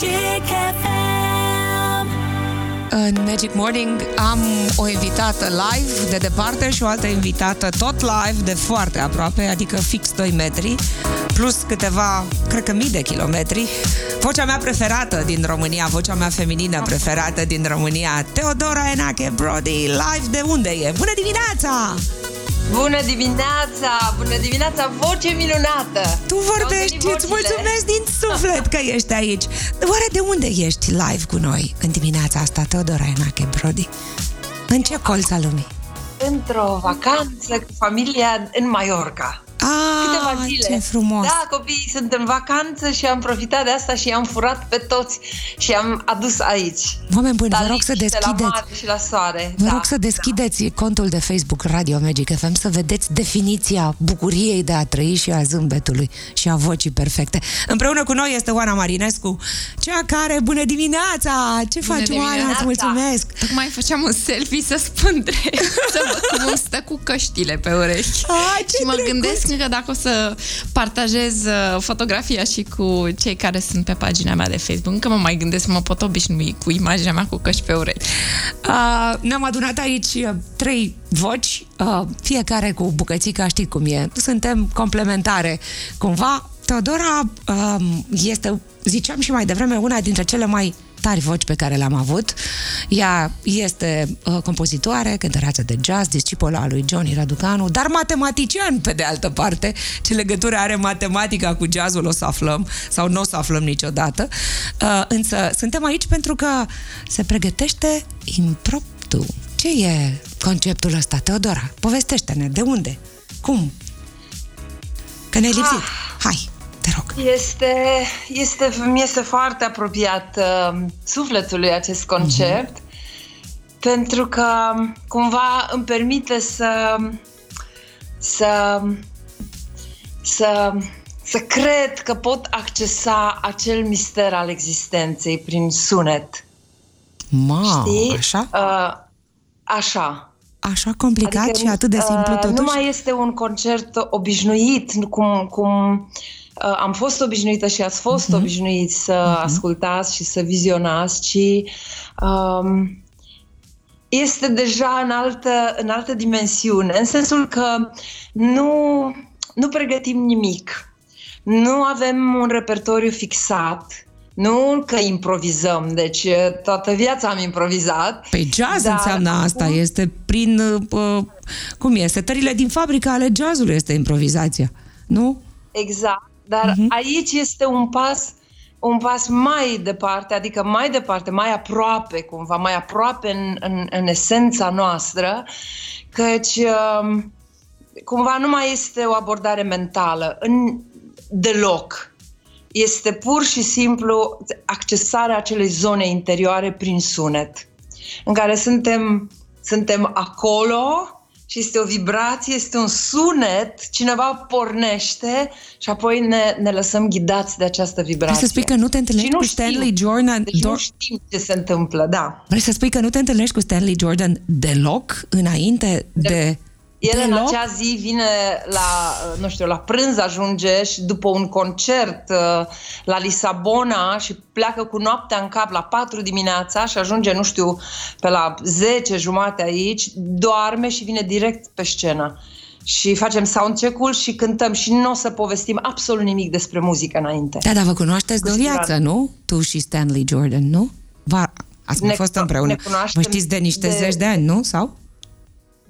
Magic FM. În Magic Morning am o invitată live de departe și o altă invitată tot live de foarte aproape, adică fix 2 metri, plus câteva, cred că mii de kilometri. Vocea mea preferată din România, vocea mea feminină preferată din România, Teodora Enache Brody, live de unde e? Bună dimineața! Bună dimineața! Bună dimineața! Voce minunată! Tu vorbești, Au venit îți vocile. mulțumesc din suflet că ești aici. Oare de unde ești live cu noi în dimineața asta, Teodora Enache Brody? În ce colț al lumii? Într-o vacanță cu familia în Mallorca. Câteva Ah, zile. ce frumos! Da, copiii sunt în vacanță și am profitat de asta și i-am furat pe toți și am adus aici. Oameni buni, vă La rog să liniște, La deschideți mare și la soare. Vă da, rog să deschideți contul de Facebook Radio Magic FM să vedeți definiția bucuriei de a trăi și a zâmbetului și a vocii perfecte. Împreună cu noi este Oana Marinescu, cea care, bună dimineața! Ce Bună faci, Oana? Îți dimineața! mulțumesc! Tocmai făceam un selfie să spun drept, să văd cum îmi stă cu căștile pe urechi. Ai, ce și mă drăguț! gândesc că dacă o să partajez uh, fotografia și cu cei care sunt pe pagina mea de Facebook, încă mă mai gândesc, mă pot obișnui cu imaginea mea cu căști pe urechi. Uh, ne-am adunat aici uh, trei voci, uh, fiecare cu bucățica, știi cum e. Suntem complementare cumva. Teodora uh, este, ziceam și mai devreme, una dintre cele mai tari voci pe care le-am avut. Ea este uh, compozitoare, cântăreață de jazz, discipola lui Johnny Raducanu, dar matematician, pe de altă parte. Ce legătură are matematica cu jazzul o să aflăm, sau nu o să aflăm niciodată. Uh, însă suntem aici pentru că se pregătește impromptu. Ce e conceptul ăsta, Teodora? Povestește-ne, de unde? Cum? Că ne-ai lipsit. Hai, te rog. Este, este, mi este foarte apropiat uh, sufletului acest concept pentru că cumva îmi permite să să să să cred că pot accesa acel mister al existenței prin sunet. Ma, Știi? așa? Uh, așa. Așa complicat Adică, și atât de simplu uh, totuși? Nu mai este un concert obișnuit, nu cum, cum uh, am fost obișnuită și ați fost Mhm. obișnuiți să ascultați și să vizionați, ci um, este deja în altă, în altă dimensiune, în sensul că nu, nu pregătim nimic. Nu avem un repertoriu fixat, nu că improvizăm, deci uh, toată viața am improvizat. Păi jazz Dar înseamnă asta, acum- este prin, uh, cum e, setările din fabrica ale jazzului este improvizația, nu? Exact, dar uh-huh. aici este un pas un pas mai departe, adică mai departe, mai aproape, cumva, mai aproape în, în, în esența noastră, căci um, cumva nu mai este o abordare mentală în, deloc. Este pur și simplu accesarea acelei zone interioare prin sunet, în care suntem, suntem acolo și este o vibrație, este un sunet, cineva pornește și apoi ne, ne lăsăm ghidați de această vibrație. Vrei să spui că nu te Și întâlnești nu cu știm. Stanley Jordan? Deci nu Dor- știm ce se întâmplă, da. Vrei să spui că nu te întâlnești cu Stanley Jordan deloc înainte de... El în deloc? acea zi vine la, nu știu, la prânz ajunge și după un concert uh, la Lisabona și pleacă cu noaptea în cap la 4 dimineața și ajunge, nu știu, pe la 10 jumate aici, doarme și vine direct pe scenă. Și facem soundcheck-ul și cântăm și nu o să povestim absolut nimic despre muzică înainte. Da, dar vă cunoașteți de o Cu viață, siguranță. nu? Tu și Stanley Jordan, nu? Va, ați mai Ne fost cuno- împreună. ne cunoaștem Vă știți de niște de- zeci de ani, nu? Sau?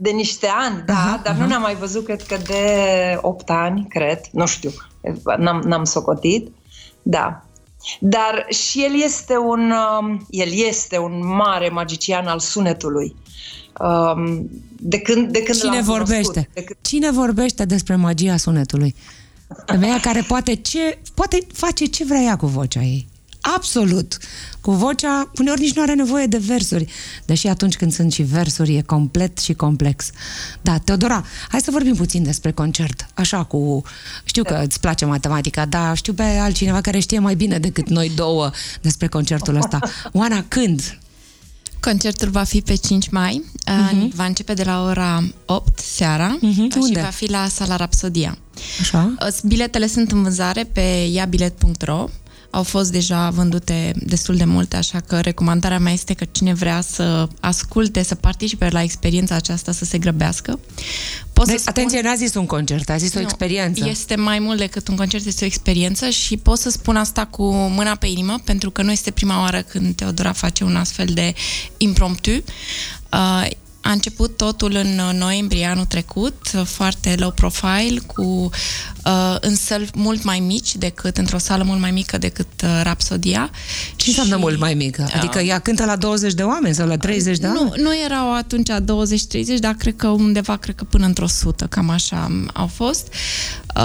De niște ani, da, Aha, dar aha. nu ne-am mai văzut, cred că de 8 ani, cred, nu știu, n-am, n-am socotit, da. Dar și el este un, um, el este un mare magician al sunetului. Um, de când, de când Cine l-am cunoscut, vorbește? de când, Cine vorbește despre magia sunetului? Femeia care poate, ce, poate face ce vrea ea cu vocea ei. Absolut. Cu vocea, uneori nici nu are nevoie de versuri. Deși atunci când sunt și versuri, e complet și complex. Da, Teodora, hai să vorbim puțin despre concert. Așa cu... Știu că îți place matematica, dar știu pe altcineva care știe mai bine decât noi două despre concertul ăsta. Oana, când? Concertul va fi pe 5 mai, uh-huh. va începe de la ora 8 seara Mhm, și unde? va fi la Sala Rapsodia. Așa? Uh, Biletele sunt în vânzare pe iabilet.ro au fost deja vândute destul de multe, așa că recomandarea mea este că cine vrea să asculte, să participe la experiența aceasta, să se grăbească. Pot să spun... Atenție, n-a zis un concert, a zis nu, o experiență. Este mai mult decât un concert, este o experiență și pot să spun asta cu mâna pe inimă, pentru că nu este prima oară când Teodora face un astfel de impromptu. Uh, a început totul în noiembrie anul trecut, foarte low profile, cu uh, în săli mult mai mici decât, într-o sală mult mai mică decât uh, Rapsodia. Ce înseamnă și, mult mai mică? Uh, adică ea cântă la 20 de oameni sau la 30 de oameni? Nu, nu erau atunci 20-30, dar cred că undeva, cred că până într-o 100, cam așa au fost.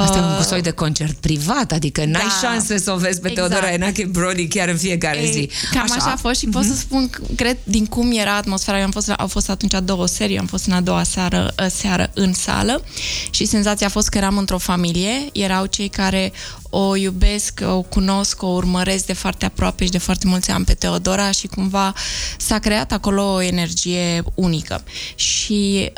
Asta uh, e un soi de concert privat, adică n-ai da, șanse să o vezi pe exact. Teodora Enache Brody chiar în fiecare Ei, zi. Cam așa, așa a fost și pot să mhm. spun, cred, din cum era atmosfera. Eu am fost, au fost atunci două serii, am fost în a doua seară, ă, seară în sală și senzația a fost că eram într-o familie, erau cei care o iubesc, o cunosc, o urmăresc de foarte aproape și de foarte mulți ani pe Teodora și cumva s-a creat acolo o energie unică. Și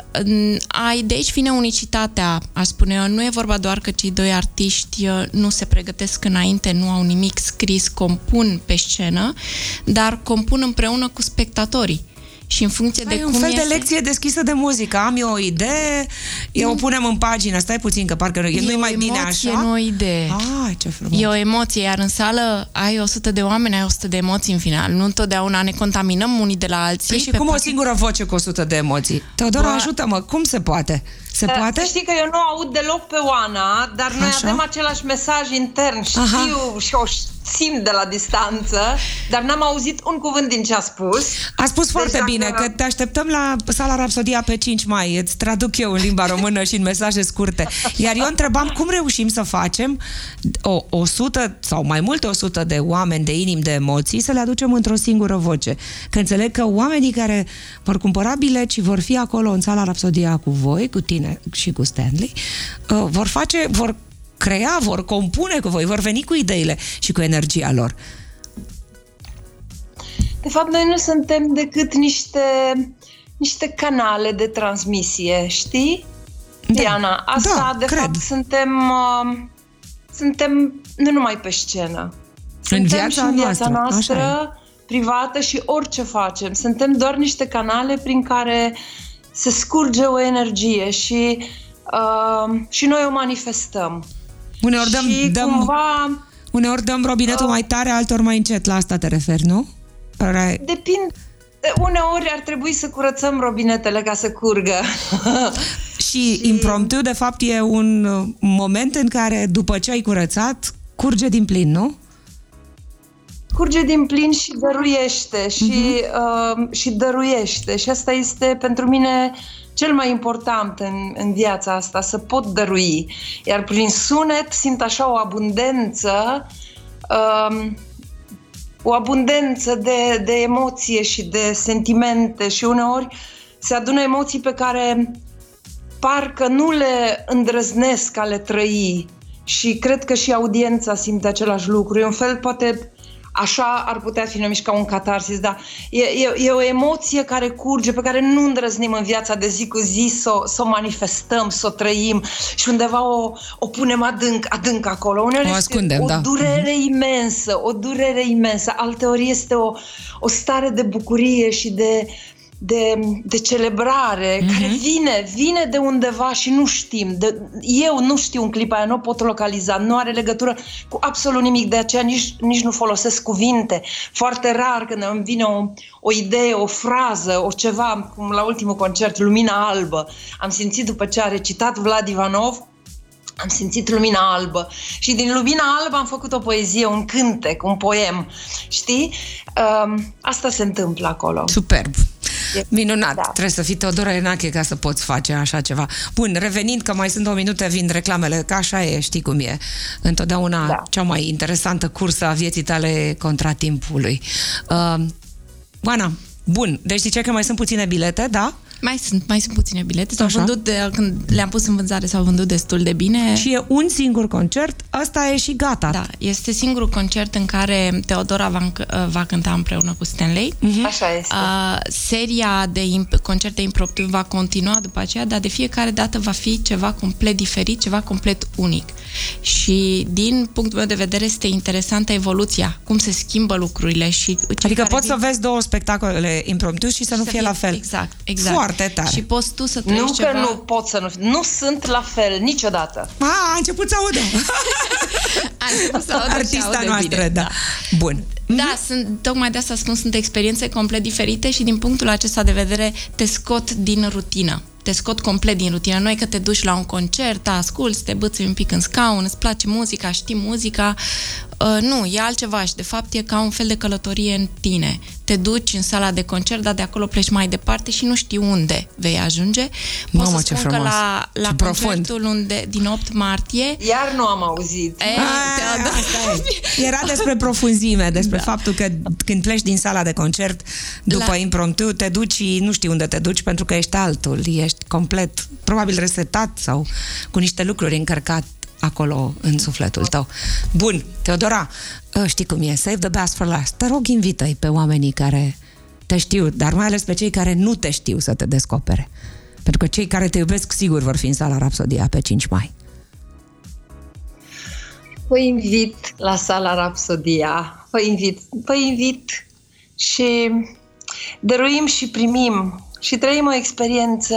ai, de aici vine unicitatea, aș spune eu. Nu e vorba doar că cei doi artiști uh, nu se pregătesc înainte, nu au nimic scris, compun pe scenă, dar compun împreună cu spectatorii și în funcție Ai de un cum fel este... de lecție deschisă de muzică. Am eu o idee, eu o punem în pagină. Stai puțin, că parcă nu e mai bine așa. E o idee. Ah, ce frumos. E o emoție, iar în sală ai 100 de oameni, ai 100 de emoții în final. Nu întotdeauna ne contaminăm unii de la alții. Păi și cum o singură voce cu 100 de emoții? Teodora, Bă... ajută-mă, cum se poate? Se da, poate? Să știi că eu nu aud deloc pe Oana, dar noi Așa? avem același mesaj intern. Știu Aha. și o simt de la distanță, dar n-am auzit un cuvânt din ce a spus. A spus deci foarte deci, bine, că te așteptăm la sala Rapsodia pe 5 mai. Îți traduc eu în limba română și în mesaje scurte. Iar eu întrebam cum reușim să facem o 100 sau mai multe 100 de oameni de inimi, de emoții, să le aducem într-o singură voce. Că înțeleg că oamenii care vor cumpăra bilet și vor fi acolo în sala Rapsodia cu voi, cu tine și cu Stanley, uh, vor face, vor crea, vor compune cu voi, vor veni cu ideile și cu energia lor. De fapt, noi nu suntem decât niște, niște canale de transmisie, știi? Da. Diana, asta da, de cred. fapt suntem, uh, suntem nu numai pe scenă. Suntem în viața și în viața noastră, noastră privată și orice facem. Suntem doar niște canale prin care se scurge o energie și, uh, și noi o manifestăm. Uneori dăm, și dăm, cumva... Uneori dăm robinetul uh, mai tare, altor mai încet. La asta te referi, nu? Depinde. Uneori ar trebui să curățăm robinetele ca să curgă. și, și impromptu, de fapt, e un moment în care, după ce ai curățat, curge din plin, nu? Curge din plin și dăruiește și, uh-huh. uh, și dăruiește. Și asta este pentru mine cel mai important în, în viața asta, să pot dărui. Iar prin sunet simt așa o abundență, um, o abundență de, de emoție și de sentimente și uneori se adună emoții pe care parcă nu le îndrăznesc a le trăi și cred că și audiența simte același lucru. E un fel, poate, așa ar putea fi numit ca un catarsis, dar e, e, e o emoție care curge, pe care nu îndrăznim în viața de zi cu zi să, să o manifestăm, să o trăim și undeva o, o punem adânc, adânc acolo. Uneori o ascundem, o da. durere mhm. imensă, o durere imensă. Alteori este o, o stare de bucurie și de de, de celebrare mm-hmm. care vine, vine de undeva și nu știm. De, eu nu știu un clip aia, nu pot localiza, nu are legătură cu absolut nimic, de aceea nici, nici nu folosesc cuvinte. Foarte rar când îmi vine o, o idee, o frază, o ceva, cum la ultimul concert, Lumina Albă. Am simțit după ce a recitat Vlad Ivanov, am simțit lumina albă și din lumina albă am făcut o poezie, un cântec, un poem. Știi? Um, asta se întâmplă acolo. Superb. Minunat. Da. Trebuie să fii Teodora Enache ca să poți face așa ceva. Bun, revenind că mai sunt două minute, vin reclamele, că așa e, știi cum e. Întotdeauna da. cea mai interesantă cursă a vieții tale contra timpului. Uh, Oana, bun, deci ziceai că mai sunt puține bilete, da? Mai sunt, mai sunt puține bilete. S-au Așa. vândut, de, când le-am pus în vânzare, s-au vândut destul de bine. Și e un singur concert, ăsta e și gata. Da, este singurul concert în care Teodora va, înc- va cânta împreună cu Stanley. Așa este. Uh, seria de imp- concerte impromptu va continua după aceea, dar de fiecare dată va fi ceva complet diferit, ceva complet unic. Și din punctul meu de vedere este interesantă evoluția, cum se schimbă lucrurile și cei Adică care poți vin- să vezi două spectacole impromptu și să nu să fie la fel. Exact, exact. Foarte tare. Și poți tu să trăiești Nu ceva... că nu pot să nu... Nu sunt la fel niciodată. A, a început să audă. Am început să aud și Artista aude noastră, bine, da. Bun. Da, sunt, tocmai de asta spun, sunt experiențe complet diferite și din punctul acesta de vedere te scot din rutină. Te scot complet din rutină. Noi că te duci la un concert, asculți, te băți un pic în scaun, îți place muzica, știi muzica. Uh, nu, e altceva și de fapt e ca un fel de călătorie în tine. Te duci în sala de concert, dar de acolo pleci mai departe și nu știi unde vei ajunge. Pot Mamă, să ce spun că frumos. la, la Ce profund. concertul unde, din 8 martie Iar nu am auzit. e, A, Teodor- asta e. Era despre profunzime, despre Da. faptul că când pleci din sala de concert după La- impromptu, te duci și nu știi unde te duci pentru că ești altul, ești complet, probabil resetat sau cu niște lucruri încărcat acolo în sufletul tău. Bun, Teodora, ă, știi cum e, save the best for last. Te rog, invită-i pe oamenii care te știu, dar mai ales pe cei care nu te știu să te descopere. Pentru că cei care te iubesc sigur vor fi în sala Rapsodia pe 5 mai. Vă invit la sala Rapsodia. Vă invit, vă invit și dăruim și primim și trăim o experiență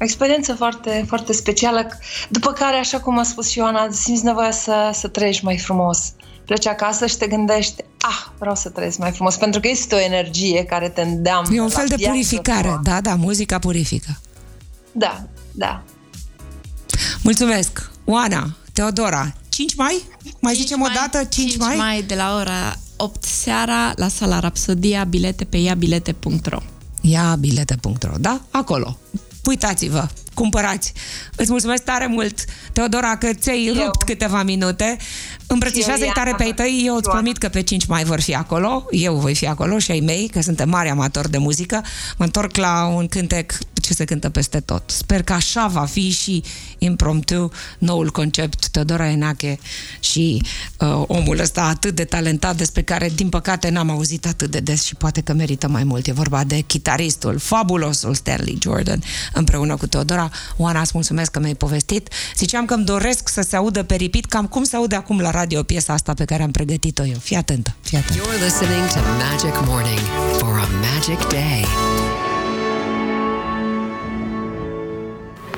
o experiență foarte, foarte specială, după care, așa cum a spus și Ioana, simți nevoia să, să trăiești mai frumos. Pleci acasă și te gândești, ah, vreau să trăiesc mai frumos, pentru că este o energie care te îndeamnă E un la fel de viață purificare. frumoasă. Da, da, muzica purifică. Da, da. Mulțumesc. Oana, Teodora, 5 mai? Mai 5 zicem o dată? 5, 5 mai? mai de la ora 8 seara la sala Rapsodia, bilete pe iabilete.ro Ia bilete.ro, da? Acolo. Uitați-vă, cumpărați. Îți mulțumesc tare mult, Teodora, că ți-ai Eu. rupt câteva minute. Îmbrățișează-i Eu, tare Iana. pe ai tăi. Eu îți Ioana. promit că pe 5 mai vor fi acolo. Eu voi fi acolo și ai mei, că suntem mari amatori de muzică. Mă întorc la un cântec ce se cântă peste tot. Sper că așa va fi și impromptu noul concept Teodora Enache și uh, omul ăsta atât de talentat despre care, din păcate, n-am auzit atât de des și poate că merită mai mult. E vorba de chitaristul, fabulosul Stanley Jordan, împreună cu Teodora. Oana, îți mulțumesc că mi-ai povestit. Ziceam că îmi doresc să se audă pe repeat, cam cum se aude acum la radio piesa asta pe care am pregătit-o eu. Fii atentă, fii atentă. You're listening to Magic Morning for a magic day.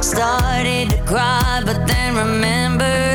Started to cry, but then remembered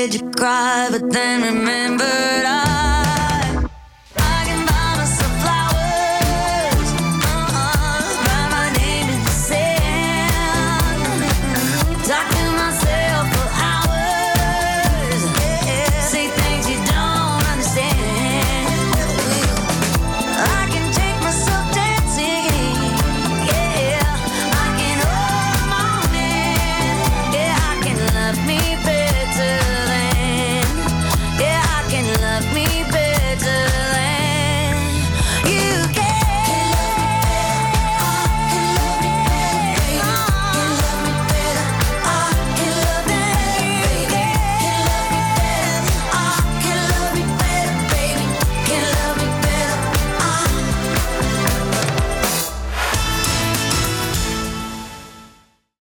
did you cry? But then remember.